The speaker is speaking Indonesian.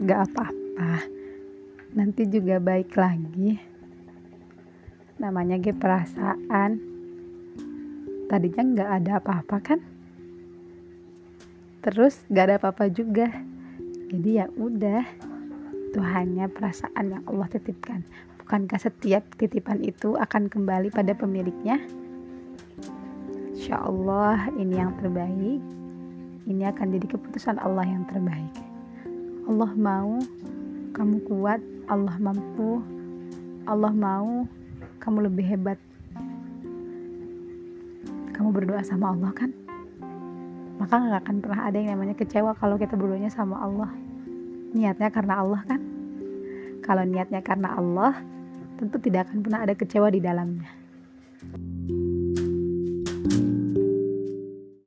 gak apa-apa. Nanti juga baik lagi. Namanya ge perasaan. Tadinya nggak ada apa-apa kan? Terus gak ada apa-apa juga. Jadi ya udah. Itu perasaan yang Allah titipkan. Bukankah setiap titipan itu akan kembali pada pemiliknya? Insya Allah ini yang terbaik ini akan jadi keputusan Allah yang terbaik. Allah mau kamu kuat Allah mampu Allah mau kamu lebih hebat. Kamu berdoa sama Allah kan? Maka nggak akan pernah ada yang namanya kecewa kalau kita berdoanya sama Allah. Niatnya karena Allah kan? Kalau niatnya karena Allah tentu tidak akan pernah ada kecewa di dalamnya